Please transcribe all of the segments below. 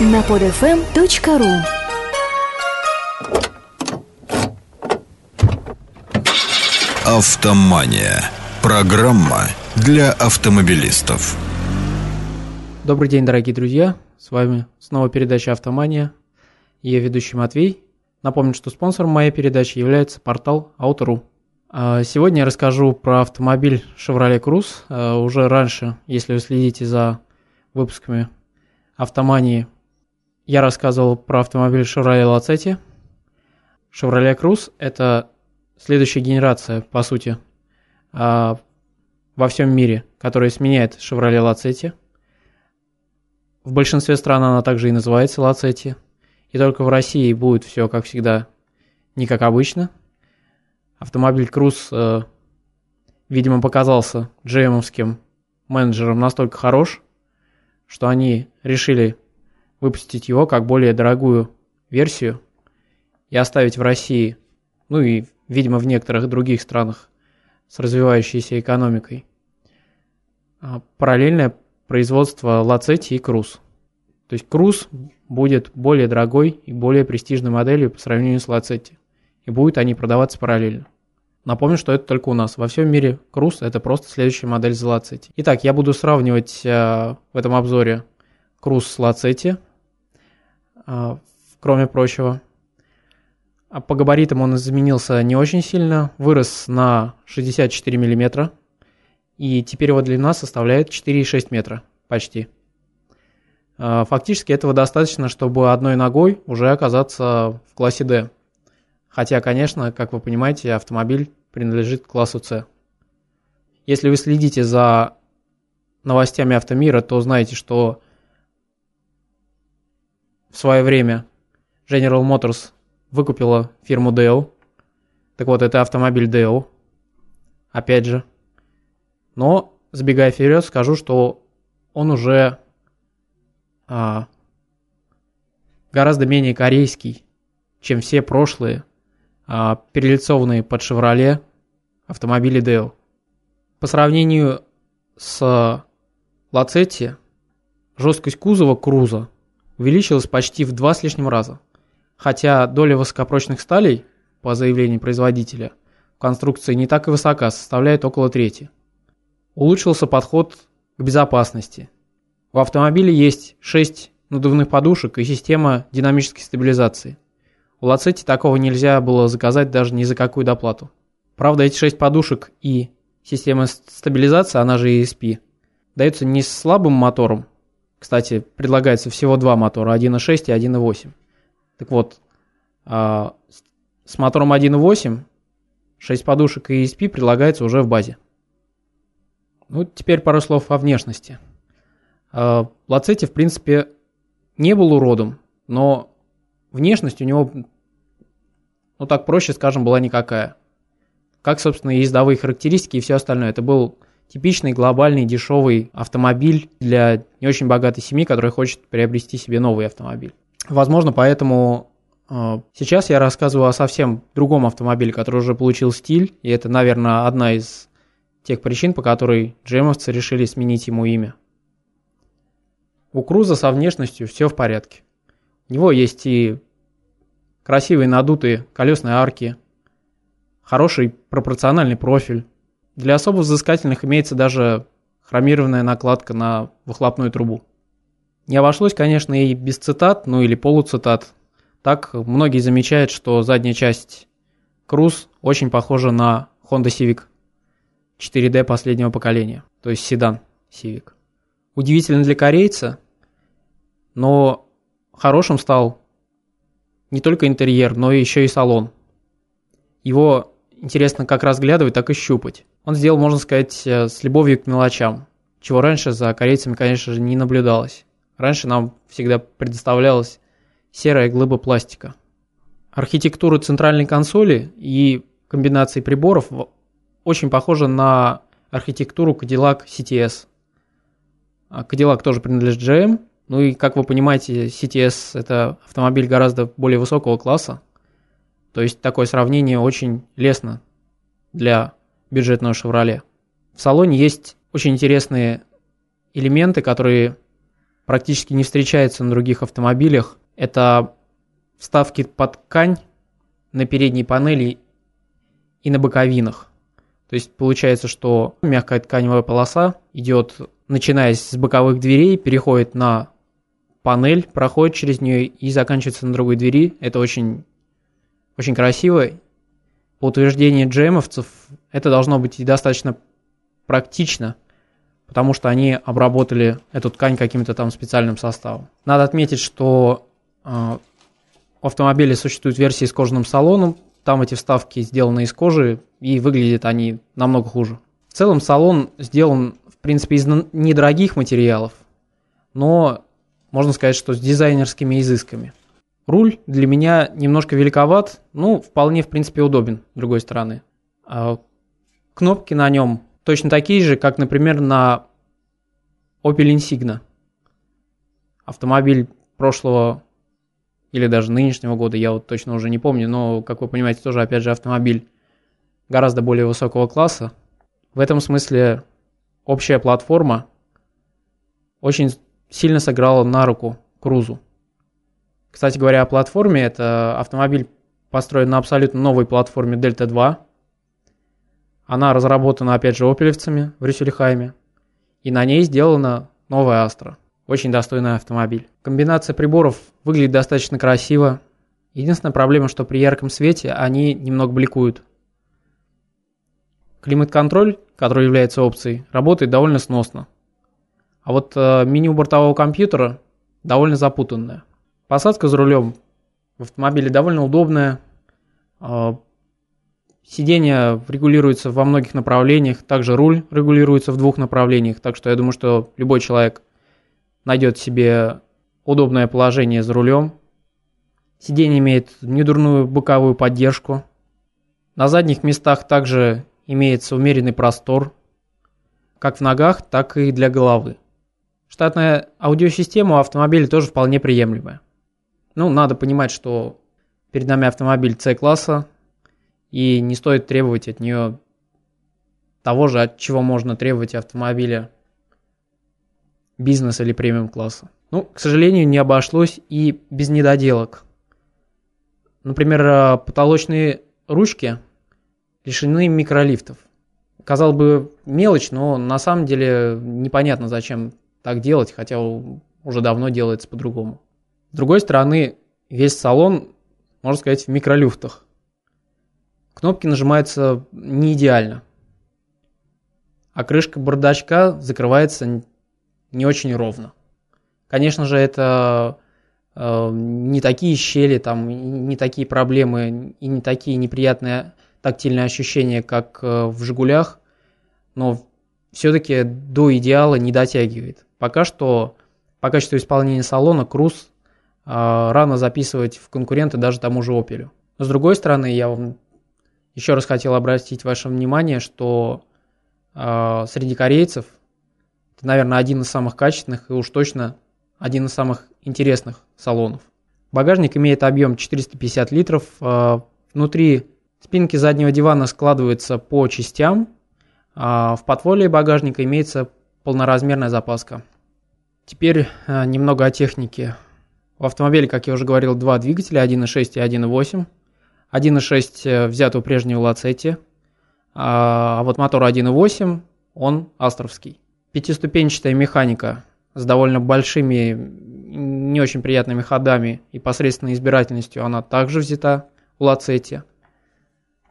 на podfm.ru Автомания. Программа для автомобилистов. Добрый день, дорогие друзья. С вами снова передача «Автомания». Я ведущий Матвей. Напомню, что спонсором моей передачи является портал Auto.ru. А, сегодня я расскажу про автомобиль Chevrolet Cruze. А, уже раньше, если вы следите за выпусками автомании, я рассказывал про автомобиль Chevrolet Lacetti. Chevrolet Cruze – это следующая генерация, по сути, а, во всем мире, которая сменяет Chevrolet Lacetti. В большинстве стран она также и называется Lacetti. И только в России будет все, как всегда, не как обычно – автомобиль Круз, э, видимо, показался GM-овским менеджером настолько хорош, что они решили выпустить его как более дорогую версию и оставить в России, ну и, видимо, в некоторых других странах с развивающейся экономикой, а, параллельное производство Лацетти и Круз. То есть Круз будет более дорогой и более престижной моделью по сравнению с Лацетти. И будут они продаваться параллельно. Напомню, что это только у нас. Во всем мире Cruze это просто следующая модель за Lacetti. Итак, я буду сравнивать э, в этом обзоре Lacetti, э, кроме прочего. А по габаритам он изменился не очень сильно, вырос на 64 мм, и теперь его длина составляет 4,6 метра почти. Э, фактически этого достаточно, чтобы одной ногой уже оказаться в классе D. Хотя, конечно, как вы понимаете, автомобиль принадлежит классу C. Если вы следите за новостями автомира, то знаете, что в свое время General Motors выкупила фирму Deo. Так вот, это автомобиль Deo. Опять же. Но, сбегая вперед, скажу, что он уже а, гораздо менее корейский, чем все прошлые а, перелицованные под «Шевроле» автомобили Deo. По сравнению с Лацетти, жесткость кузова Круза увеличилась почти в два с лишним раза. Хотя доля высокопрочных сталей, по заявлению производителя, в конструкции не так и высока, составляет около трети. Улучшился подход к безопасности. В автомобиле есть 6 надувных подушек и система динамической стабилизации. У Лацетти такого нельзя было заказать даже ни за какую доплату. Правда, эти 6 подушек и система стабилизации, она же ESP, даются не с слабым мотором. Кстати, предлагается всего два мотора, 1.6 и 1.8. Так вот, а, с мотором 1.8 6 подушек и ESP предлагается уже в базе. Ну, теперь пару слов о внешности. А, Лацетти, в принципе, не был уродом, но внешность у него ну так проще скажем, была никакая. Как, собственно, и ездовые характеристики и все остальное. Это был типичный глобальный дешевый автомобиль для не очень богатой семьи, которая хочет приобрести себе новый автомобиль. Возможно, поэтому э, сейчас я рассказываю о совсем другом автомобиле, который уже получил стиль, и это, наверное, одна из тех причин, по которой джемовцы решили сменить ему имя. У Круза со внешностью все в порядке. У него есть и красивые надутые колесные арки, хороший пропорциональный профиль. Для особо взыскательных имеется даже хромированная накладка на выхлопную трубу. Не обошлось, конечно, и без цитат, ну или полуцитат. Так многие замечают, что задняя часть Cruze очень похожа на Honda Civic 4D последнего поколения, то есть седан Civic. Удивительно для корейца, но хорошим стал не только интерьер, но еще и салон. Его интересно как разглядывать, так и щупать. Он сделал, можно сказать, э, с любовью к мелочам, чего раньше за корейцами, конечно же, не наблюдалось. Раньше нам всегда предоставлялась серая глыба пластика. Архитектура центральной консоли и комбинации приборов очень похожа на архитектуру Cadillac CTS. А Cadillac тоже принадлежит GM, ну и, как вы понимаете, CTS – это автомобиль гораздо более высокого класса. То есть такое сравнение очень лестно для бюджетного «Шевроле». В салоне есть очень интересные элементы, которые практически не встречается на других автомобилях. Это вставки под ткань на передней панели и на боковинах. То есть получается, что мягкая тканевая полоса идет, начиная с боковых дверей, переходит на панель, проходит через нее и заканчивается на другой двери. Это очень, очень красиво. По утверждению джемовцев, это должно быть и достаточно практично, потому что они обработали эту ткань каким-то там специальным составом. Надо отметить, что э, в автомобиле существуют версии с кожаным салоном, там эти вставки сделаны из кожи, и выглядят они намного хуже. В целом салон сделан, в принципе, из недорогих материалов, но можно сказать, что с дизайнерскими изысками. Руль для меня немножко великоват, ну, вполне, в принципе, удобен, с другой стороны. А кнопки на нем точно такие же, как, например, на Opel Insigna. Автомобиль прошлого или даже нынешнего года, я вот точно уже не помню, но, как вы понимаете, тоже, опять же, автомобиль гораздо более высокого класса. В этом смысле общая платформа очень сильно сыграла на руку Крузу. Кстати говоря, о платформе, это автомобиль построен на абсолютно новой платформе Delta 2. Она разработана, опять же, опелевцами в Рюссельхайме. И на ней сделана новая Астра. Очень достойный автомобиль. Комбинация приборов выглядит достаточно красиво. Единственная проблема, что при ярком свете они немного бликуют. Климат-контроль, который является опцией, работает довольно сносно. А вот э, меню бортового компьютера довольно запутанное. Посадка за рулем в автомобиле довольно удобная. Э, сиденье регулируется во многих направлениях. Также руль регулируется в двух направлениях. Так что я думаю, что любой человек найдет себе удобное положение за рулем. Сиденье имеет недурную боковую поддержку. На задних местах также имеется умеренный простор, как в ногах, так и для головы. Штатная аудиосистема у автомобиля тоже вполне приемлемая. Ну, надо понимать, что перед нами автомобиль C-класса, и не стоит требовать от нее того же, от чего можно требовать автомобиля бизнес или премиум класса. Ну, к сожалению, не обошлось и без недоделок. Например, э, потолочные ручки лишены микролифтов. Казалось бы, мелочь, но на самом деле непонятно, зачем так делать, хотя уже давно делается по-другому. С другой стороны, весь салон, можно сказать, в микролюфтах. Кнопки нажимаются не идеально. А крышка бардачка закрывается не очень ровно. Конечно же, это э, не такие щели, там, не такие проблемы и не такие неприятные тактильные ощущения, как э, в «Жигулях», но все-таки до идеала не дотягивает. Пока что по качеству исполнения салона Круз рано записывать в конкуренты даже тому же Opel. Но с другой стороны, я вам еще раз хотел обратить ваше внимание, что э, среди корейцев это, наверное, один из самых качественных и уж точно один из самых интересных салонов. Багажник имеет объем 450 литров. Э, внутри спинки заднего дивана складываются по частям. А в подволе багажника имеется полноразмерная запаска. Теперь э, немного о технике. В автомобиле, как я уже говорил, два двигателя, 1.6 и 1.8. 1.6 э, взят у прежнего Лацетти, а вот мотор 1.8, он астровский. Пятиступенчатая механика с довольно большими, не очень приятными ходами и посредственной избирательностью, она также взята у Лацетти.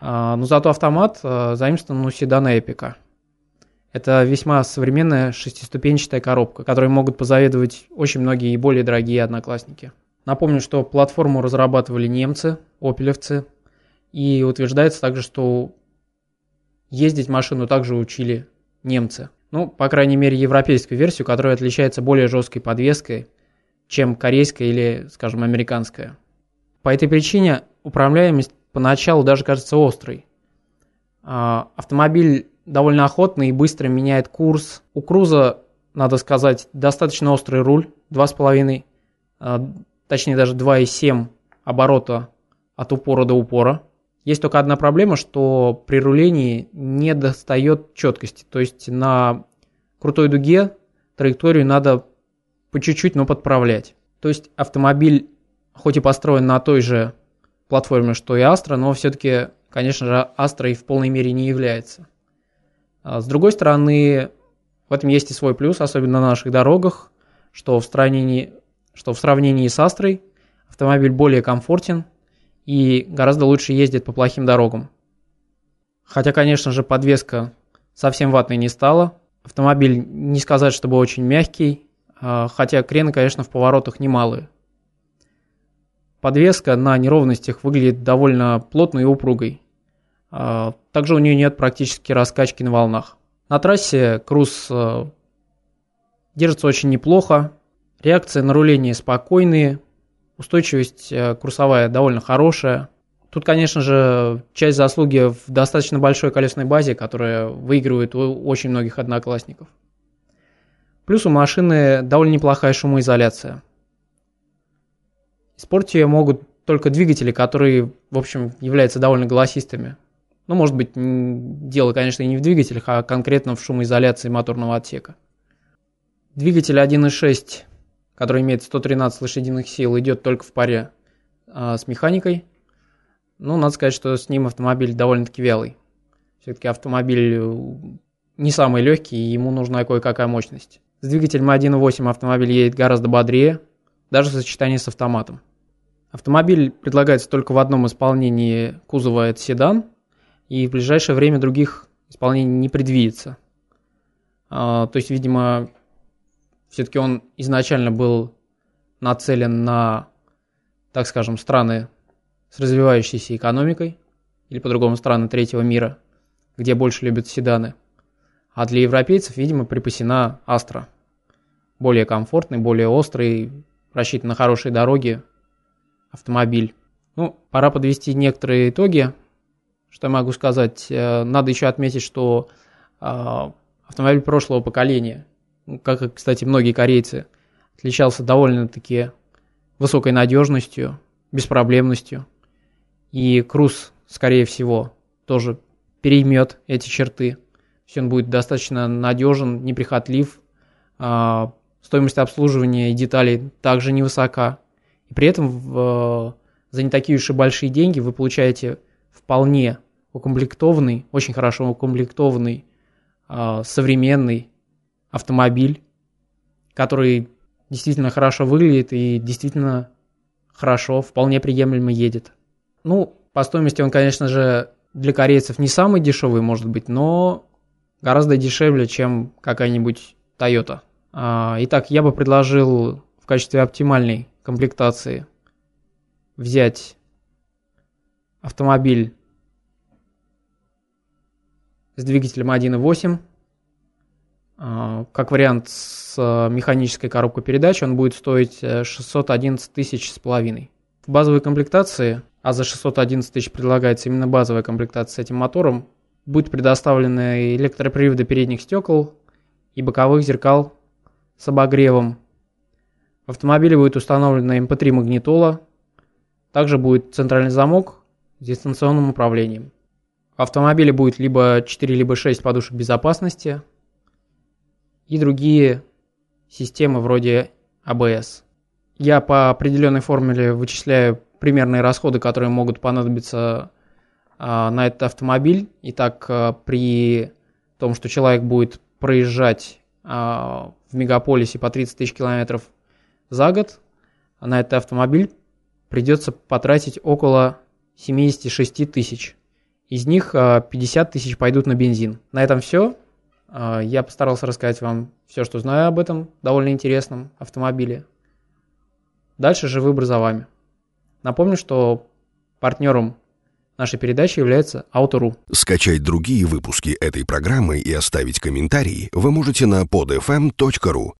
А, но зато автомат э, заимствован у седана Эпика – это весьма современная шестиступенчатая коробка, которой могут позавидовать очень многие и более дорогие одноклассники. Напомню, что платформу разрабатывали немцы, опелевцы, и утверждается также, что ездить машину также учили немцы. Ну, по крайней мере, европейскую версию, которая отличается более жесткой подвеской, чем корейская или, скажем, американская. По этой причине управляемость поначалу даже кажется острой. А, автомобиль довольно охотно и быстро меняет курс. У Круза, надо сказать, достаточно острый руль, 2,5, а, точнее даже 2,7 оборота от упора до упора. Есть только одна проблема, что при рулении не достает четкости. То есть на крутой дуге траекторию надо по чуть-чуть, но подправлять. То есть автомобиль, хоть и построен на той же платформе, что и Astra, но все-таки, конечно же, Astra и в полной мере не является. А с другой стороны, в этом есть и свой плюс, особенно на наших дорогах, что в сравнении, что в сравнении с Астрой автомобиль более комфортен и гораздо лучше ездит по плохим дорогам. Хотя, конечно же, подвеска совсем ватной не стала. Автомобиль не сказать, чтобы очень мягкий, а, хотя крены, конечно, в поворотах немалые. Подвеска на неровностях выглядит довольно плотной и упругой. А, также у нее нет практически раскачки на волнах. На трассе круз а, держится очень неплохо. Реакция на руление спокойные. Устойчивость курсовая довольно хорошая. Тут, конечно же, часть заслуги в достаточно большой колесной базе, которая выигрывает у очень многих одноклассников. Плюс у машины довольно неплохая шумоизоляция. Испортить ее могут только двигатели, которые, в общем, являются довольно голосистыми. Ну, может быть, дело, конечно, и не в двигателях, а конкретно в шумоизоляции моторного отсека. Двигатель 1.6, который имеет 113 лошадиных сил, идет только в паре а, с механикой. Ну, надо сказать, что с ним автомобиль довольно-таки вялый. Все-таки автомобиль э, не самый легкий, и ему нужна кое-какая мощность. С двигателем 1.8 автомобиль едет гораздо бодрее, даже в сочетании с автоматом. Автомобиль предлагается только в одном исполнении кузова это седан, и в ближайшее время других исполнений не предвидится. А, то есть, видимо, все-таки он изначально был нацелен на, так скажем, страны с развивающейся экономикой, или по-другому страны третьего мира, где больше любят седаны – а для европейцев, видимо, припасена Астра. Более комфортный, более острый, рассчитан на хорошие дороги автомобиль. Ну, пора подвести некоторые итоги. Что я могу сказать? Э, надо еще отметить, что э, автомобиль прошлого поколения, ну, как, кстати, многие корейцы, отличался довольно-таки высокой надежностью, беспроблемностью. И Круз, скорее всего, тоже переймет эти черты есть он будет достаточно надежен, неприхотлив, а, стоимость обслуживания и деталей также невысока. И при этом в, за не такие уж и большие деньги вы получаете вполне укомплектованный, очень хорошо укомплектованный, а, современный автомобиль, который действительно хорошо выглядит и действительно хорошо, вполне приемлемо едет. Ну, по стоимости он, конечно же, для корейцев не самый дешевый, может быть, но гораздо дешевле, чем какая-нибудь Toyota. А, итак, я бы предложил в качестве оптимальной комплектации взять автомобиль с двигателем 1.8. А, как вариант с механической коробкой передач он будет стоить 611 тысяч с половиной. В базовой комплектации, а за 611 тысяч предлагается именно базовая комплектация с этим мотором, Будут предоставлены электроприводы передних стекол и боковых зеркал с обогревом. В автомобиле будет установлена MP3 эм магнитола. Также будет центральный замок с дистанционным управлением. В автомобиле будет либо 4, либо 6 подушек безопасности и другие системы вроде ABS. Я по определенной формуле вычисляю примерные расходы, которые могут понадобиться а, на этот автомобиль. Итак, а, при том, что человек будет проезжать а, в мегаполисе по 30 тысяч километров за год, на этот автомобиль придется потратить около 76 тысяч. Из них 50 тысяч пойдут на бензин. На этом все. Я постарался рассказать вам все, что знаю об этом довольно интересном автомобиле. Дальше же выбор за вами. Напомню, что партнером Наша передача является Auto.ru. Скачать другие выпуски этой программы и оставить комментарии вы можете на podfm.ru.